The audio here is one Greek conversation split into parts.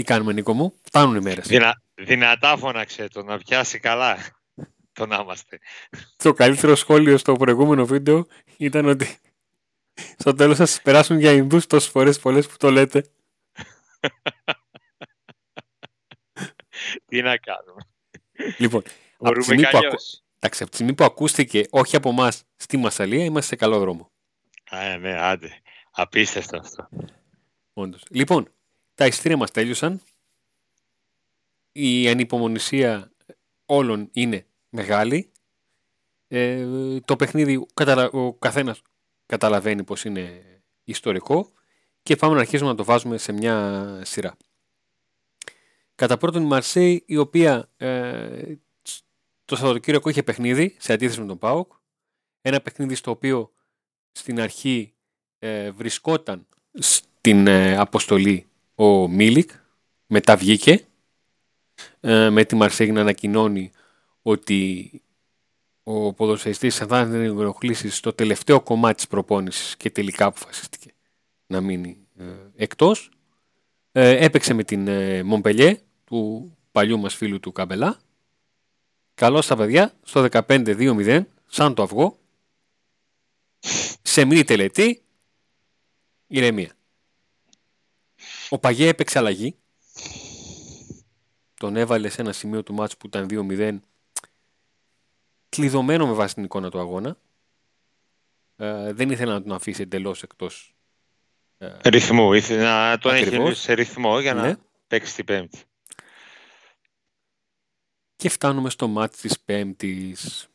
είμαστε. Τι κάνουμε Νίκο μου, φτάνουν οι μέρες. Δυνα, δυνατά φώναξε το να πιάσει καλά το να είμαστε. Το καλύτερο σχόλιο στο προηγούμενο βίντεο ήταν ότι στο τέλος θα σας περάσουν για Ινδούς τόσες φορές πολλές που το λέτε. Τι να κάνουμε. Λοιπόν, από τη, στιγμή που ακού... Εντάξει, από τη στιγμή που ακούστηκε όχι από εμάς στη Μασαλία, είμαστε σε καλό δρόμο. Α, ναι, άντε. Απίστευτο αυτό. Όντως. Λοιπόν, τα ειστήρια μας τέλειωσαν. Η ανυπομονησία όλων είναι μεγάλη. Ε, το παιχνίδι ο καθένας καταλαβαίνει πως είναι ιστορικό και πάμε να αρχίσουμε να το βάζουμε σε μια σειρά. Κατά πρώτον η Μαρσέη η οποία ε, το Σαββατοκύριακο είχε παιχνίδι σε αντίθεση με τον ΠΑΟΚ. Ένα παιχνίδι στο οποίο στην αρχή ε, βρισκόταν στην ε, αποστολή ο Μίλικ, μετά βγήκε ε, με τη Μαρσέη να ανακοινώνει ότι ο ποδοσφαιριστής θα είναι ενοχλήσεις στο τελευταίο κομμάτι της προπόνησης και τελικά αποφασίστηκε να μείνει ε, εκτός. Ε, έπαιξε με την ε, Μομπελιέ του παλιού μας φίλου του Καμπελά. Καλώς τα παιδιά στο 15-2-0 σαν το αυγό σε μήνυ τελετή ηρεμία. Ο Παγέ έπαιξε αλλαγή. Τον έβαλε σε ένα σημείο του μάτς που ήταν 2-0 κλειδωμένο με βάση την εικόνα του αγώνα. Ε, δεν ήθελα να τον αφήσει εντελώς εκτός. Ε, ρυθμού. Ήθελε να τον έχει σε ρυθμό για να ναι. παίξει την Πέμπτη. Και φτάνουμε στο μάτι της Πέμπτης.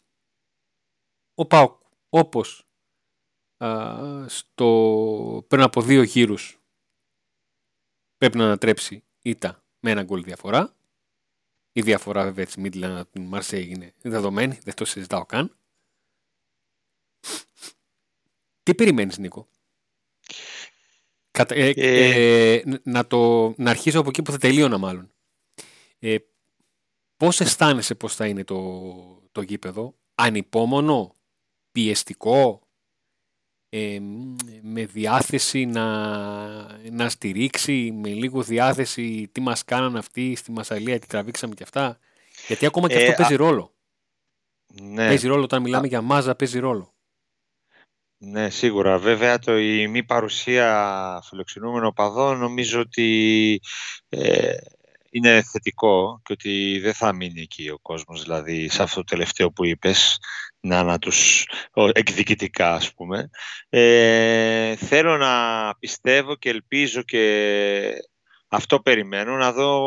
Ο Πάοκ, όπως στο, πριν από δύο γύρους πρέπει να ανατρέψει ήττα με ένα γκολ διαφορά. Η διαφορά βέβαια της Μίτλαν από την Μαρσέη είναι δεδομένη, δεν το συζητάω καν. Τι περιμένεις Νίκο; Κατα... Ε, ε, ε... να, το... να αρχίσω από εκεί που θα τελείωνα μάλλον. Ε, πώς αισθάνεσαι πώς θα είναι το, το γήπεδο, ανυπόμονο, πιεστικό, με διάθεση να, να στηρίξει, με λίγο διάθεση τι μας κάναν αυτοί στη Μασαλία, τι τραβήξαμε και αυτά. Γιατί ακόμα και αυτό ε, παίζει ρόλο. Ναι. Παίζει ρόλο όταν μιλάμε για μάζα, παίζει ρόλο. Ναι, σίγουρα. Βέβαια, το, η μη παρουσία φιλοξενούμενων οπαδών νομίζω ότι ε, είναι θετικό και ότι δεν θα μείνει εκεί ο κόσμος, δηλαδή σε αυτό το τελευταίο που είπες, να, να τους εκδικητικά ας πούμε. Ε, θέλω να πιστεύω και ελπίζω και αυτό περιμένω, να δω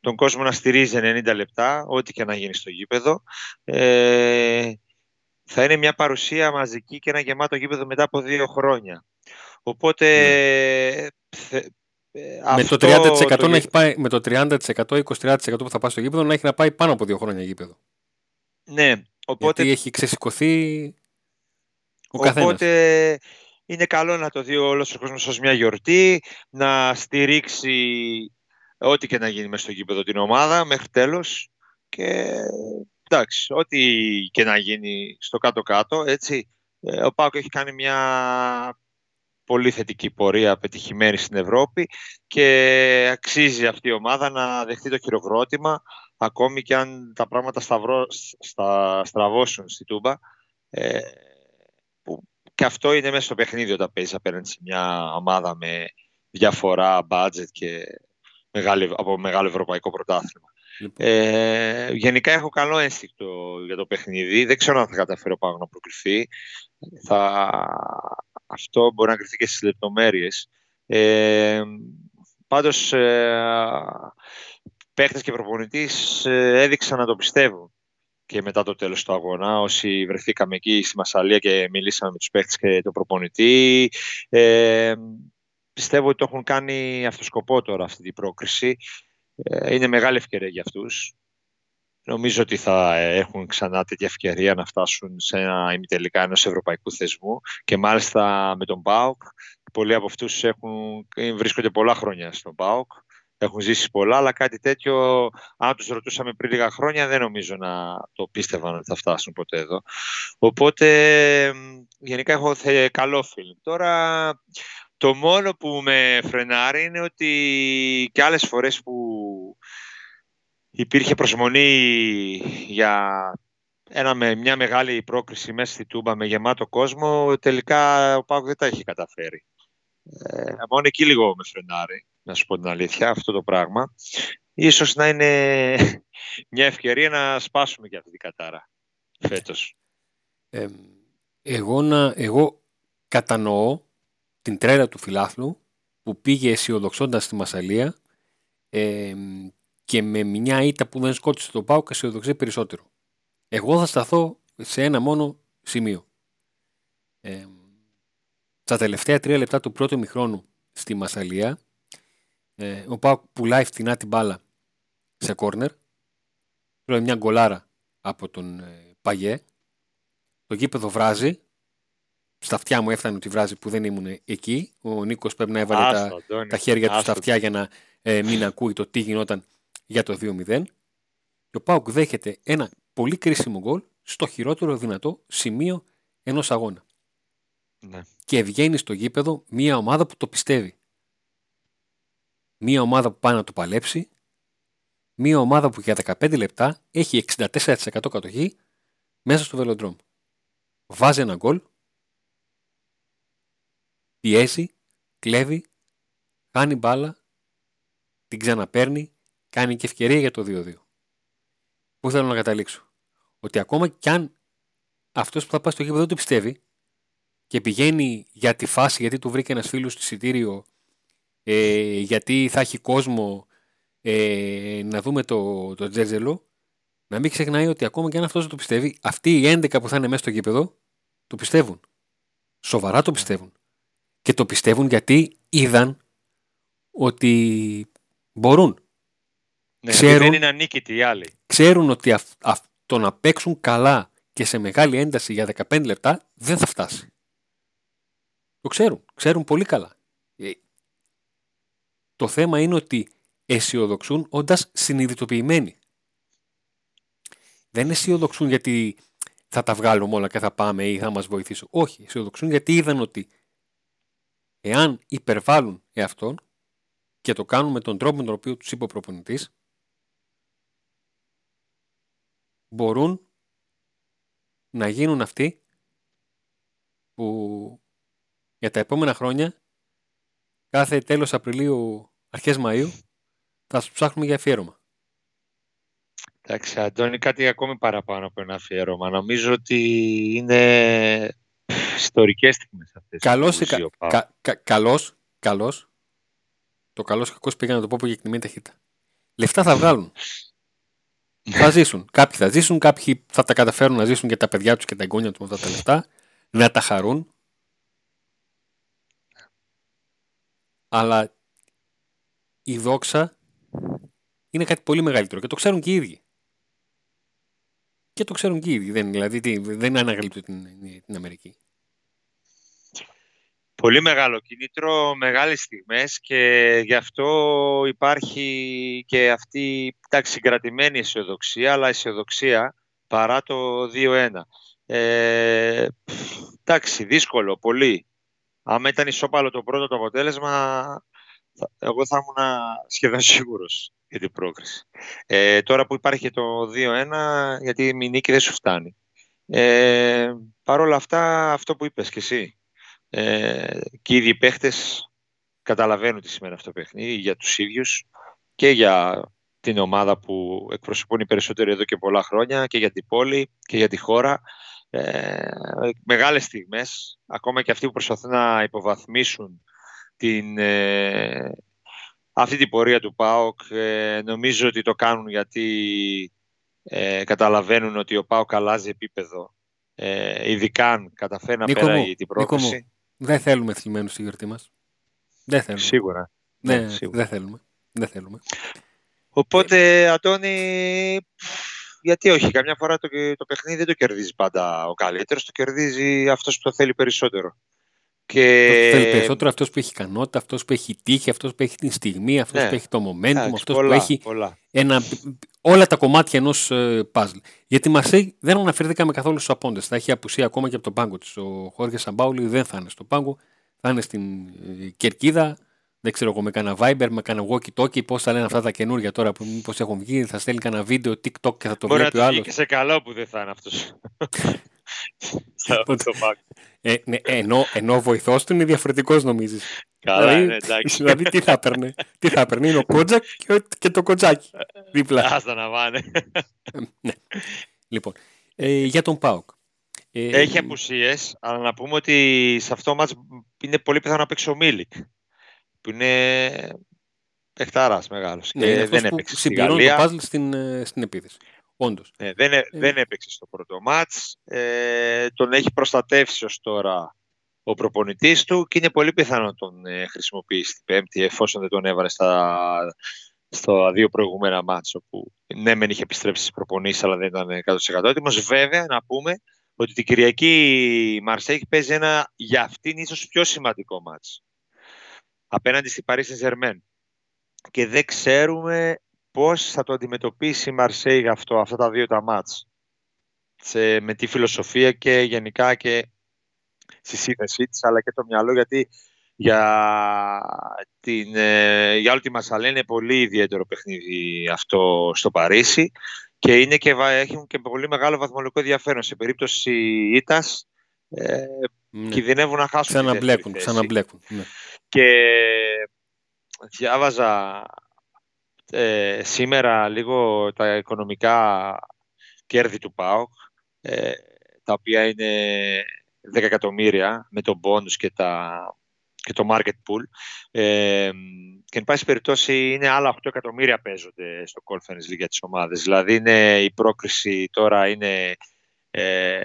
τον κόσμο να στηρίζει 90 λεπτά, ό,τι και να γίνει στο γήπεδο. Ε, θα είναι μια παρουσία μαζική και ένα γεμάτο γήπεδο μετά από δύο χρόνια. Οπότε ναι. Ε, με, το 30% το... Να έχει πάει, με το 30% 20-30% που θα πάει στο γήπεδο να έχει να πάει πάνω από δύο χρόνια γήπεδο. Ναι, οπότε... Γιατί έχει ξεσηκωθεί ο Οπότε είναι καλό να το δει όλος ο κόσμος ως μια γιορτή, να στηρίξει ό,τι και να γίνει μέσα στο γήπεδο την ομάδα μέχρι τέλος και εντάξει, ό,τι και να γίνει στο κάτω-κάτω, έτσι. Ε, ο Πάκο έχει κάνει μια πολύ θετική πορεία πετυχημένη στην Ευρώπη και αξίζει αυτή η ομάδα να δεχτεί το χειροκρότημα ακόμη και αν τα πράγματα σταυρώ, στα, στραβώσουν στη Τούμπα ε, που και αυτό είναι μέσα στο παιχνίδι όταν παίζεις απέναντι σε μια ομάδα με διαφορά budget και μεγάλη, από μεγάλο ευρωπαϊκό πρωτάθλημα. Λοιπόν. Ε, γενικά έχω καλό ένστικτο για το παιχνίδι. Δεν ξέρω αν θα καταφέρω πάνω να προκριθεί. Θα, αυτό μπορεί να κρυφτεί και στις λεπτομέρειες. Ε, πάντως, ε, παίχτες και προπονητής ε, έδειξαν να το πιστεύουν και μετά το τέλος του αγώνα. Όσοι βρεθήκαμε εκεί στη Μασαλία και μιλήσαμε με τους παίχτες και τον προπονητή, ε, πιστεύω ότι το έχουν κάνει αυτό σκοπό τώρα αυτή την πρόκριση. Ε, είναι μεγάλη ευκαιρία για αυτούς. Νομίζω ότι θα έχουν ξανά τέτοια ευκαιρία να φτάσουν σε ένα ημιτελικά ενός ευρωπαϊκού θεσμού και μάλιστα με τον ΠΑΟΚ. Πολλοί από αυτούς βρίσκονται πολλά χρόνια στον ΠΑΟΚ, έχουν ζήσει πολλά, αλλά κάτι τέτοιο, αν τους ρωτούσαμε πριν λίγα χρόνια, δεν νομίζω να το πίστευαν ότι θα φτάσουν ποτέ εδώ. Οπότε, γενικά έχω καλό φίλο. Τώρα, Το μόνο που με φρενάρει είναι ότι και άλλες φορές που υπήρχε προσμονή για ένα, με μια μεγάλη πρόκριση μέσα στη Τούμπα με γεμάτο κόσμο, τελικά ο Πάουκ δεν τα έχει καταφέρει. Ε, μόνο εκεί λίγο με φρενάρει, να σου πω την αλήθεια, αυτό το πράγμα. Ίσως να είναι μια ευκαιρία να σπάσουμε και αυτή την κατάρα φέτος. Ε, εγώ, να, εγώ κατανοώ την τρέλα του φιλάθλου που πήγε αισιοδοξώντας στη Μασαλία ε, και με μια ήττα που δεν σκότωσε το Πάουκ αισιοδοξεί περισσότερο. Εγώ θα σταθώ σε ένα μόνο σημείο. Ε, στα τελευταία τρία λεπτά του πρώτου μηχρόνου στη Μασαλία ε, ο Πάουκ πουλάει φτηνά την μπάλα σε κόρνερ τρώει μια γκολάρα από τον ε, Παγιέ το γήπεδο βράζει στα αυτιά μου έφτανε ότι βράζει που δεν ήμουν εκεί. Ο Νίκος πρέπει να έβαλε τα, τα χέρια του στα αυτιά για να ε, μην ακούει το τι γινόταν για το 2-0. Και ο Πάουκ δέχεται ένα πολύ κρίσιμο γκολ στο χειρότερο δυνατό σημείο ενός αγώνα. Ναι. Και βγαίνει στο γήπεδο μια ομάδα που το πιστεύει. Μια ομάδα που πάει να το παλέψει. Μια ομάδα που για 15 λεπτά έχει 64% κατοχή μέσα στο βελοντρόμ. Βάζει ένα γκολ πιέζει, κλέβει, χάνει μπάλα, την ξαναπέρνει, κάνει και ευκαιρία για το 2-2. Πού θέλω να καταλήξω; Ότι ακόμα κι αν αυτός που θα πάει στο γήπεδο δεν το πιστεύει και πηγαίνει για τη φάση γιατί του βρήκε ένας φίλος στο εισιτήριο, ε, γιατί θα έχει κόσμο ε, να δούμε το, το τζέρτζελο, να μην ξεχνάει ότι ακόμα κι αν αυτός δεν το πιστεύει, αυτοί οι 11 που θα είναι μέσα στο γήπεδο το πιστεύουν. Σοβαρά το πιστεύουν. Και το πιστεύουν γιατί είδαν ότι μπορούν. Ναι, ξέρουν, δεν είναι ανίκητοι οι άλλοι. Ξέρουν ότι το να παίξουν καλά και σε μεγάλη ένταση για 15 λεπτά δεν θα φτάσει. Το ξέρουν. Ξέρουν πολύ καλά. Ε, το θέμα είναι ότι αισιοδοξούν όντας συνειδητοποιημένοι. Δεν αισιοδοξούν γιατί θα τα βγάλουμε όλα και θα πάμε ή θα μας βοηθήσουν. Όχι, αισιοδοξούν γιατί είδαν ότι εάν υπερβάλλουν εαυτόν και το κάνουν με τον τρόπο με τον οποίο τους είπε ο προπονητής, μπορούν να γίνουν αυτοί που για τα επόμενα χρόνια κάθε τέλος Απριλίου, αρχές Μαΐου θα σου ψάχνουμε για αφιέρωμα. Εντάξει, Αντώνη, κάτι ακόμη παραπάνω από ένα αφιέρωμα. Νομίζω ότι είναι ιστορικές στιγμές αυτές. Καλώς, κα, κα, κα, καλώς, καλώς. Το καλός κακός πήγα να το πω που κινημένη ταχύτητα. Λεφτά θα βγάλουν. θα ζήσουν. Κάποιοι θα ζήσουν, κάποιοι θα τα καταφέρουν να ζήσουν και τα παιδιά τους και τα εγγόνια τους με αυτά τα λεφτά. Να τα χαρούν. Αλλά η δόξα είναι κάτι πολύ μεγαλύτερο και το ξέρουν και οι ίδιοι. Και το ξέρουν και οι ίδιοι. Δεν, δηλαδή δεν αναγαλύπτω την, την Αμερική πολύ μεγάλο κίνητρο, μεγάλες στιγμές και γι' αυτό υπάρχει και αυτή εντάξει, συγκρατημένη αισιοδοξία, αλλά αισιοδοξία παρά το 2-1. Ε, εντάξει, δύσκολο, πολύ. Αν ήταν ισόπαλο το πρώτο το αποτέλεσμα, εγώ θα ήμουν σχεδόν σίγουρος για την πρόκριση. Ε, τώρα που υπάρχει το 2-1, γιατί η νίκη δεν σου φτάνει. Ε, Παρ' όλα αυτά, αυτό που είπες και εσύ, ε, και οι ίδιοι παίχτες καταλαβαίνουν τι σημαίνει αυτό το παιχνίδι για τους ίδιους και για την ομάδα που εκπροσωπούν οι περισσότεροι εδώ και πολλά χρόνια και για την πόλη και για τη χώρα. Ε, μεγάλες στιγμές, ακόμα και αυτοί που προσπαθούν να υποβαθμίσουν την, ε, αυτή την πορεία του ΠΑΟΚ ε, νομίζω ότι το κάνουν γιατί ε, καταλαβαίνουν ότι ο ΠΑΟΚ αλλάζει επίπεδο ε, ειδικά αν καταφέρει να πέραγει την πρόκληση. Δεν θέλουμε θλιμμένου στη γιορτή μας. Δεν θέλουμε. Σίγουρα. Ναι, ναι σίγουρα. δεν θέλουμε. Δεν θέλουμε. Οπότε, Αντώνη, γιατί όχι, καμιά φορά το, το παιχνίδι δεν το κερδίζει πάντα ο καλύτερος, το κερδίζει αυτός που το θέλει περισσότερο. Και... Το θέλει περισσότερο αυτός που έχει ικανότητα, αυτός που έχει τύχη, αυτός που έχει την στιγμή, αυτός ναι. που έχει το momentum, αυτός που έχει Ένα, όλα τα κομμάτια ενός ε, puzzle. Γιατί Μαρσέη δεν αναφερθήκαμε καθόλου στους απόντες. Θα έχει απουσία ακόμα και από τον πάγκο της. Ο Χώργε Σαμπάουλη δεν θα είναι στο πάγκο. Θα είναι στην ε, Κερκίδα, δεν ξέρω εγώ με κάνα Viber, με κάνα walkie-talkie, πώς θα λένε αυτά τα καινούργια τώρα που μήπως έχουν βγει. Θα στέλνει κάνα βίντεο TikTok και θα το Μπορεί βλέπει ο να άλλος. και σε καλό που δεν θα είναι αυτός. Ε, ναι, ενώ, ενώ ο βοηθός του είναι διαφορετικός, νομίζεις. Καλά, δηλαδή, ναι, εντάξει. δηλαδή, τι θα έπαιρνε. τι θα έπαιρνε, είναι ο Κότζακ και, και το κοτζάκι. Δίπλα. Άστα να πάνε. ναι. Λοιπόν, ε, για τον Πάοκ. Ε, Έχει απουσίες, αλλά να πούμε ότι σε αυτό μας είναι πολύ πιθανό να παίξει ο Μίλικ. Που είναι παιχτάρα μεγάλος. ναι, και είναι δεν αυτός που έπαιξε στη συμπληρώνει Γαλλία. το παζλ στην, ε, στην επίθεση. Όντως. Ναι, δεν, έ- δεν έπαιξε στο πρώτο μάτς. Ε, τον έχει προστατεύσει ως τώρα ο προπονητής του και είναι πολύ πιθανό να τον ε, χρησιμοποιήσει την Πέμπτη εφόσον δεν τον έβαλε στα, στα δύο προηγούμενα μάτς όπου ναι μεν είχε επιστρέψει στις προπονήσεις αλλά δεν ήταν 100% έτοιμος. Βέβαια να πούμε ότι την Κυριακή η Μαρσέικ παίζει ένα για αυτήν ίσως πιο σημαντικό μάτς απέναντι στη Paris Saint-Germain και δεν ξέρουμε πώς θα το αντιμετωπίσει η Μαρσέη αυτό, αυτά τα δύο τα μάτς. Σε, με τη φιλοσοφία και γενικά και στη σύνθεσή της, αλλά και το μυαλό, γιατί για, την, ε, για όλη τη Μασαλέ είναι πολύ ιδιαίτερο παιχνίδι αυτό στο Παρίσι και, είναι και βα- έχουν και πολύ μεγάλο βαθμολογικό ενδιαφέρον. Σε περίπτωση ήττας ε, Ναι. κινδυνεύουν να χάσουν τη Ξαναμπλέκουν, δεύτερη θέση ξαναμπλέκουν. Ναι. Και διάβαζα ε, σήμερα λίγο τα οικονομικά κέρδη του ΠΑΟΚ, ε, τα οποία είναι 10 εκατομμύρια με το bonus και, τα, και το market pool. Ε, και εν πάση περιπτώσει είναι άλλα 8 εκατομμύρια παίζονται στο Conference League για τις ομάδες. Δηλαδή είναι, η πρόκριση τώρα είναι ε,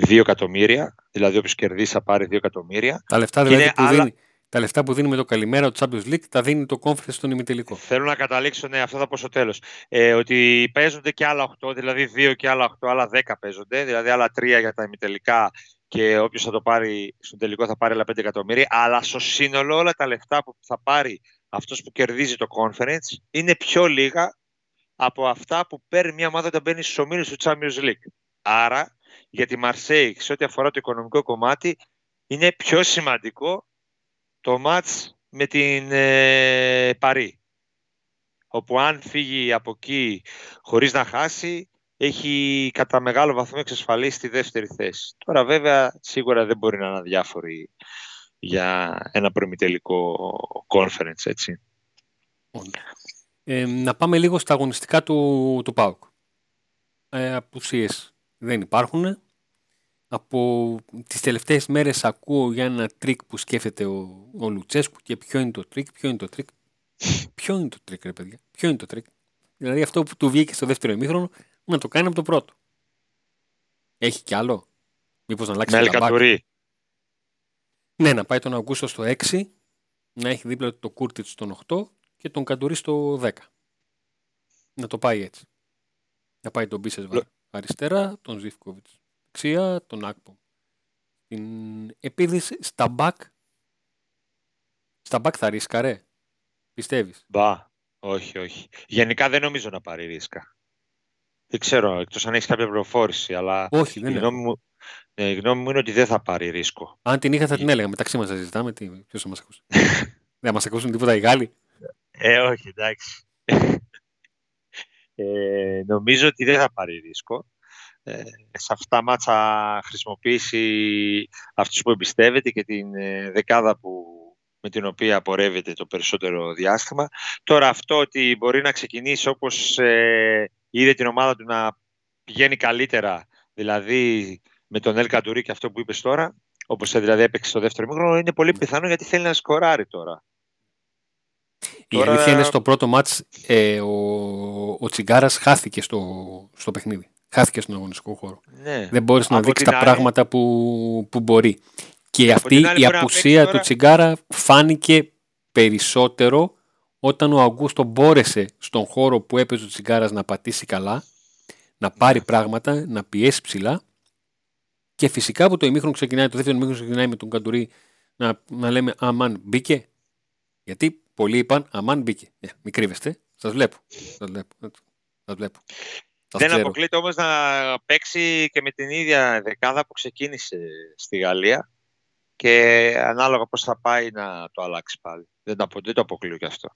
2 εκατομμύρια, δηλαδή όποιος κερδίσει θα πάρει 2 εκατομμύρια. Τα λεφτά, Και δηλαδή, είναι που άλλα- δίνει, τα λεφτά που δίνει με το καλημέρα του Champions League τα δίνει το conference στον ημιτελικό. Θέλω να καταλήξω, ναι, αυτό θα πω στο τέλος. Ε, ότι παίζονται και άλλα 8, δηλαδή 2 και άλλα 8, άλλα 10 παίζονται, δηλαδή άλλα 3 για τα ημιτελικά και όποιος θα το πάρει στον τελικό θα πάρει άλλα 5 εκατομμύρια. Αλλά στο σύνολο όλα τα λεφτά που θα πάρει αυτός που κερδίζει το conference είναι πιο λίγα από αυτά που παίρνει μια ομάδα όταν μπαίνει στους ομίλους του Champions League. Άρα για τη Marseille σε ό,τι αφορά το οικονομικό κομμάτι είναι πιο σημαντικό το μάτς με την ε, Παρή. Όπου αν φύγει από εκεί χωρίς να χάσει, έχει κατά μεγάλο βαθμό εξασφαλίσει τη δεύτερη θέση. Τώρα βέβαια σίγουρα δεν μπορεί να είναι αδιάφορη για ένα προημιτελικό conference, έτσι. Ε, να πάμε λίγο στα αγωνιστικά του, του ΠΑΟΚ. Ε, απουσίες δεν υπάρχουν. Από τις τελευταίες μέρες ακούω για ένα τρικ που σκέφτεται ο, ο Λουτσέσκου και ποιο είναι το τρικ, ποιο είναι το τρικ. ποιο είναι το τρικ ρε παιδιά, ποιο είναι το τρικ. Δηλαδή αυτό που του βγήκε στο δεύτερο ημίχρονο να το κάνει από το πρώτο. Έχει κι άλλο; Μήπως να αλλάξει Με τα μπακ. Ελκαντουρί. Ναι, να πάει τον Αγκούστο στο 6, να έχει δίπλα του το Κούρτιτς στον 8 και τον Καντουρί στο 10. Να το πάει έτσι. Να πάει τον Μπίσεσβαρ Λο- αριστερά, τον Ζήφκοβιτς δεξιά, τον Άκπομ. Στην επίδυση στα μπακ. Στα μπακ θα ρίσκαρε. Πιστεύεις; Μπα, όχι, όχι. Γενικά δεν νομίζω να πάρει ρίσκα. Δεν ξέρω, εκτός αν έχεις κάποια πληροφόρηση, αλλά Όχι, η δεν είναι. γνώμη, μου, ναι, η γνώμη μου είναι ότι δεν θα πάρει ρίσκο. Αν την είχα θα την έλεγα. Μεταξύ μας θα συζητάμε. Τι, ποιος θα μας ακούσει. δεν θα μας ακούσουν τίποτα οι Γάλλοι. Ε, όχι, εντάξει. ε, νομίζω ότι δεν θα πάρει ρίσκο. Ε, σε αυτά τα μάτσα χρησιμοποιήσει αυτούς που εμπιστεύεται και την ε, δεκάδα που, με την οποία απορρεύεται το περισσότερο διάστημα. Τώρα αυτό ότι μπορεί να ξεκινήσει όπως ε, είδε την ομάδα του να πηγαίνει καλύτερα, δηλαδή με τον Ελ Καντουρί και αυτό που είπες τώρα, όπως ε, δηλαδή έπαιξε στο δεύτερο μήχρονο, είναι πολύ πιθανό γιατί θέλει να σκοράρει τώρα. Η Τώρα- αλήθεια είναι στο πρώτο μάτς ε, ο, ο Τσιγκάρας χάθηκε στο, στο παιχνίδι. Χάθηκε στον αγωνιστικό χώρο. Ναι. Δεν μπόρεσε να Από δείξεις την τα άλλη- πράγματα που, που μπορεί. Και από αυτή την άλλη η μπορεί να απουσία παίξει του τώρα- Τσιγκάρα φάνηκε περισσότερο όταν ο Αγκούστο μπόρεσε στον χώρο που έπαιζε ο Τσιγκάρας να πατήσει καλά, να πάρει Ναι. πράγματα, να πιέσει ψηλά και φυσικά που το ημίχρονο ξεκινάει, το δεύτερο ημίχρονο ξεκινάει με τον Καντουρί να, να λέμε αμάν μπήκε. Γιατί πολλοί είπαν αμάν μπήκε. Ε, μην κρύβεστε, σας βλέπω. Σας βλέπω. Σας βλέπω. Σας Δεν ξέρω. αποκλείται όμως να παίξει και με την ίδια δεκάδα που ξεκίνησε στη Γαλλία. και ανάλογα πώς θα πάει να το αλλάξει πάλι. Δεν το, δεν το αποκλείω και αυτό.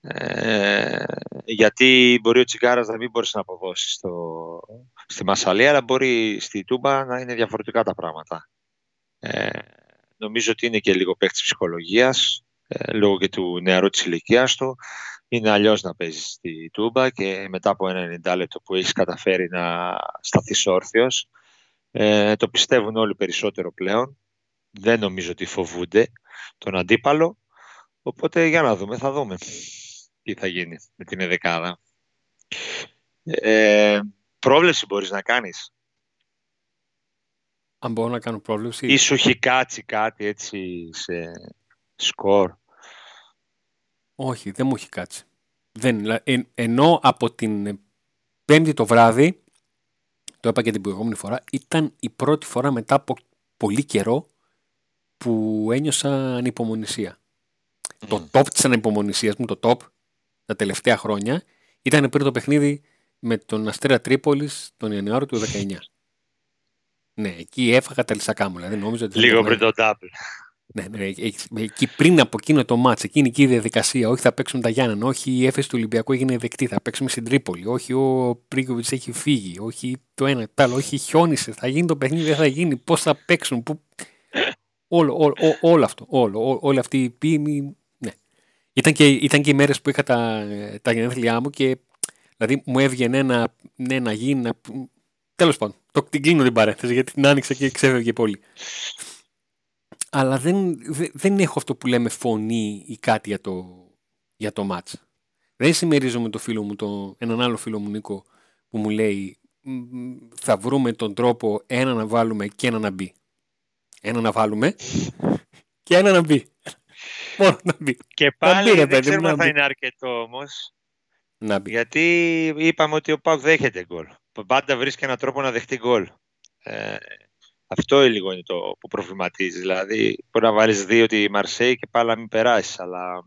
Ε, γιατί μπορεί ο Τσιγκάρας να μην μπορείς να αποδώσεις στο, στη Μασαλία, αλλά μπορεί στη Τούμπα να είναι διαφορετικά τα πράγματα. Ε, νομίζω ότι είναι και λίγο παίκτης ψυχολογίας, ε, λόγω και του νεαρού της ηλικίας του. Είναι αλλιώς να παίζεις στη Τούμπα και μετά από ένα 90 λεπτό που έχεις καταφέρει να σταθείς όρθιος, ε, το πιστεύουν όλοι περισσότερο πλέον. Δεν νομίζω ότι φοβούνται τον αντίπαλο. Οπότε για να δούμε, θα δούμε τι θα γίνει με την εδεκάδα. Ε, πρόβλεψη μπορείς να κάνεις; Αν μπορώ να κάνω πρόβλεψη. Ή σου έχει κάτσει κάτι έτσι σε σκορ. Όχι, δεν μου έχει κάτσει. Δεν, ενώ από την πέμπτη το βράδυ, το είπα και την προηγούμενη φορά, ήταν η πρώτη φορά μετά από πολύ καιρό που ένιωσα ανυπομονησία. Το top της ανυπομονησίας μου, το top, τα τελευταία χρόνια, ήταν πριν το παιχνίδι με τον Αστέρα Τρίπολης τον Ιανουάριο του 19. Ναι, εκεί έφαγα τα λυσακά μου. Δηλαδή, νόμιζα ότι Λίγο πριν το double. Ναι, ναι, εκεί πριν από εκείνο το μάτς, εκείνη η διαδικασία, όχι θα παίξουν τα Γιάννενα, όχι η έφεση του Ολυμπιακού έγινε δεκτή, θα παίξουμε στην Τρίπολη, όχι ο Πρίγκοβιτς έχει φύγει, όχι το ένα, το άλλο, όχι χιόνισε, θα γίνει το παιχνίδι, δεν θα γίνει, πώς θα παίξουν, που... όλο, όλο, όλο, αυτό, όλο, ό, όλη αυτή η ποίημη, ναι. Ήταν και, ήταν και οι μέρες που είχα τα, τα γενέθλιά μου και δηλαδή μου έβγαινε ένα, ναι, να γίνει, να... τέλος πάντων, το, την κλείνω την παρένθεση γιατί την άνοιξα και ξέφευγε πολύ αλλά δεν, δεν έχω αυτό που λέμε φωνή ή κάτι για το, για το μάτς. Δεν συμμερίζομαι το φίλο μου, το, έναν άλλο φίλο μου Νίκο, που μου λέει θα βρούμε τον τρόπο ένα να βάλουμε και ένα να μπει. Ένα να βάλουμε και ένα να μπει. Μόνο να μπει. Και πάλι μπει, δεν ξέρουμε αν θα είναι αρκετό όμως. Να μπει. Γιατί είπαμε ότι ο Πάουκ δέχεται γκολ. Πάντα βρίσκει έναν τρόπο να δεχτεί γκολ. Ε, αυτό λίγο είναι το που προβληματίζει. Δηλαδή, μπορεί να βάλεις δύο τη Μαρσέη και πάλι να μην περάσεις. Αλλά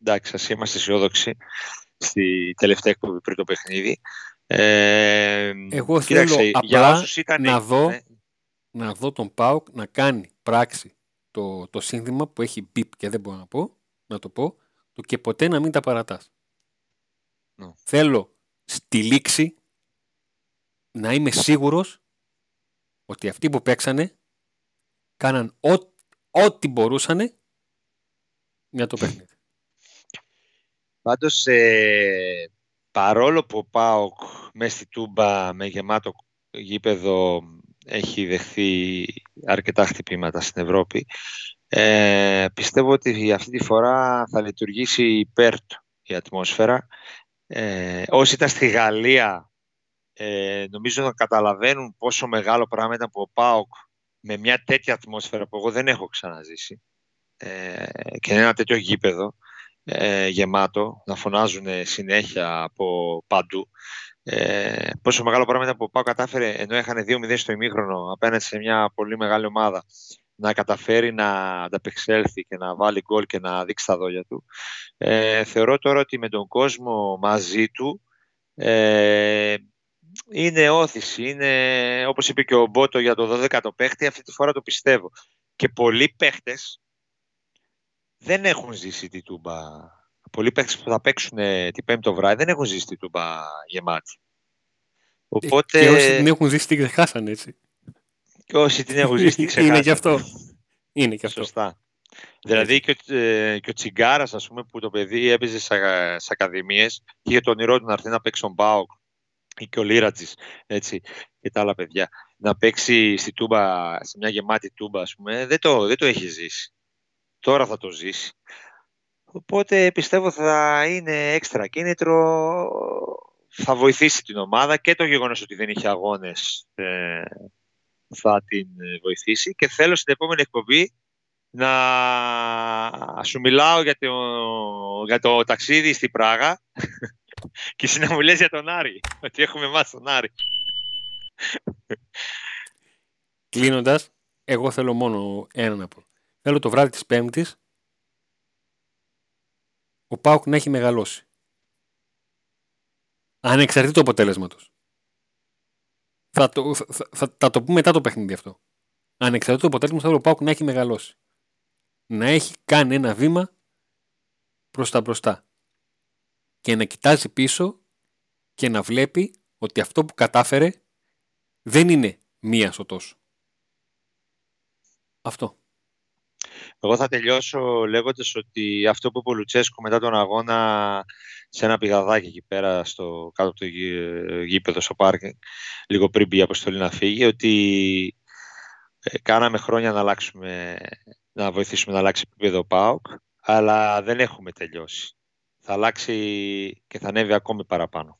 εντάξει, ας είμαστε αισιόδοξοι στη τελευταία εκπομπή πριν το παιχνίδι. Ε, Εγώ θέλω απλά ήταν, να, δω, ναι. να δω τον Πάουκ να κάνει πράξη το, το σύνθημα που έχει μπιπ και δεν μπορώ να πω, να το πω, το και ποτέ να μην τα παρατάς. Ναι. Θέλω στη λήξη να είμαι σίγουρος ότι αυτοί που παίξανε κάναν ό,τι μπορούσαν για το παιχνίδι. Πάντως, ε, παρόλο που ο ΠΑΟΚ μέσα στη Τούμπα με γεμάτο γήπεδο έχει δεχθεί αρκετά χτυπήματα στην Ευρώπη, ε, πιστεύω ότι αυτή τη φορά θα λειτουργήσει υπέρ του η ατμόσφαιρα. Ε, όσοι ήταν στη Γαλλία ε, νομίζω να καταλαβαίνουν πόσο μεγάλο πράγμα ήταν που ο ΠΑΟΚ με μια τέτοια ατμόσφαιρα που εγώ δεν έχω ξαναζήσει ε, και ένα τέτοιο γήπεδο ε, γεμάτο, να φωνάζουν συνέχεια από παντού. Ε, πόσο μεγάλο πράγμα ήταν που ο ΠΑΟΚ κατάφερε, ενώ είχαν 2-0 στο ημίχρονο απέναντι σε μια πολύ μεγάλη ομάδα, να καταφέρει να ανταπεξέλθει και να βάλει γκολ και να δείξει τα δόλια του. Ε, θεωρώ τώρα ότι με τον κόσμο μαζί του ε, είναι όθηση, είναι όπως είπε και ο Μπότο για το 12ο παίχτη, αυτή τη φορά το πιστεύω. Και πολλοί παίχτες δεν έχουν ζήσει τη τούμπα. Πολλοί παίχτες που θα παίξουν ε, την πέμπτη το βράδυ δεν έχουν ζήσει τη τούμπα γεμάτη. Οπότε... Και όσοι την έχουν ζήσει την ξεχάσανε έτσι. Και όσοι την έχουν ζήσει την ξεχάσανε. Είναι και αυτό. Είναι και αυτό. Σωστά. Δηλαδή και ο, ε, και ο Τσιγκάρας, ας πούμε, που το παιδί έπαιζε σε, σε ακαδημίες και είχε τον όνειρό του να έρθει να παίξει τον Μπάουκ ή και ο Λίρατζης, έτσι, και τα άλλα παιδιά, να παίξει στη τούμπα, σε μια γεμάτη τούμπα, ας πούμε, δεν το, δεν το έχει ζήσει. Τώρα θα το ζήσει. Οπότε πιστεύω θα είναι έξτρα κίνητρο, θα βοηθήσει την ομάδα και το γεγονός ότι δεν είχε αγώνες ε, θα την βοηθήσει και θέλω στην επόμενη εκπομπή να σου μιλάω για το, για το ταξίδι στη Πράγα και εσύ να μου λες για τον Άρη, ότι έχουμε εμάς τον Άρη. Κλείνοντας, εγώ θέλω μόνο ένα να πω. Θέλω το βράδυ της Πέμπτης ο Πάουκ να έχει μεγαλώσει. Ανεξαρτήτως αποτέλεσματος. Θα το, θα, θα, θα το πούμε μετά το παιχνίδι αυτό. ανεξαρτήτως του αποτέλεσμα θέλω ο Πάουκ να έχει μεγαλώσει. Να έχει κάνει ένα βήμα προς τα μπροστά. Και να κοιτάζει πίσω και να βλέπει ότι αυτό που κατάφερε δεν είναι μία στο τόσο. Αυτό. Εγώ θα τελειώσω λέγοντας ότι αυτό που είπε ο Λουτσέσκο μετά τον αγώνα σε ένα πηγαδάκι εκεί πέρα στο, κάτω από το γήπεδο στο πάρκινγκ, λίγο πριν μπει η αποστολή να φύγει, ότι ε, κάναμε χρόνια να, αλλάξουμε, να βοηθήσουμε να αλλάξει επίπεδο ΠΑΟΚ, αλλά δεν έχουμε τελειώσει. Θα αλλάξει και θα ανέβει ακόμη παραπάνω.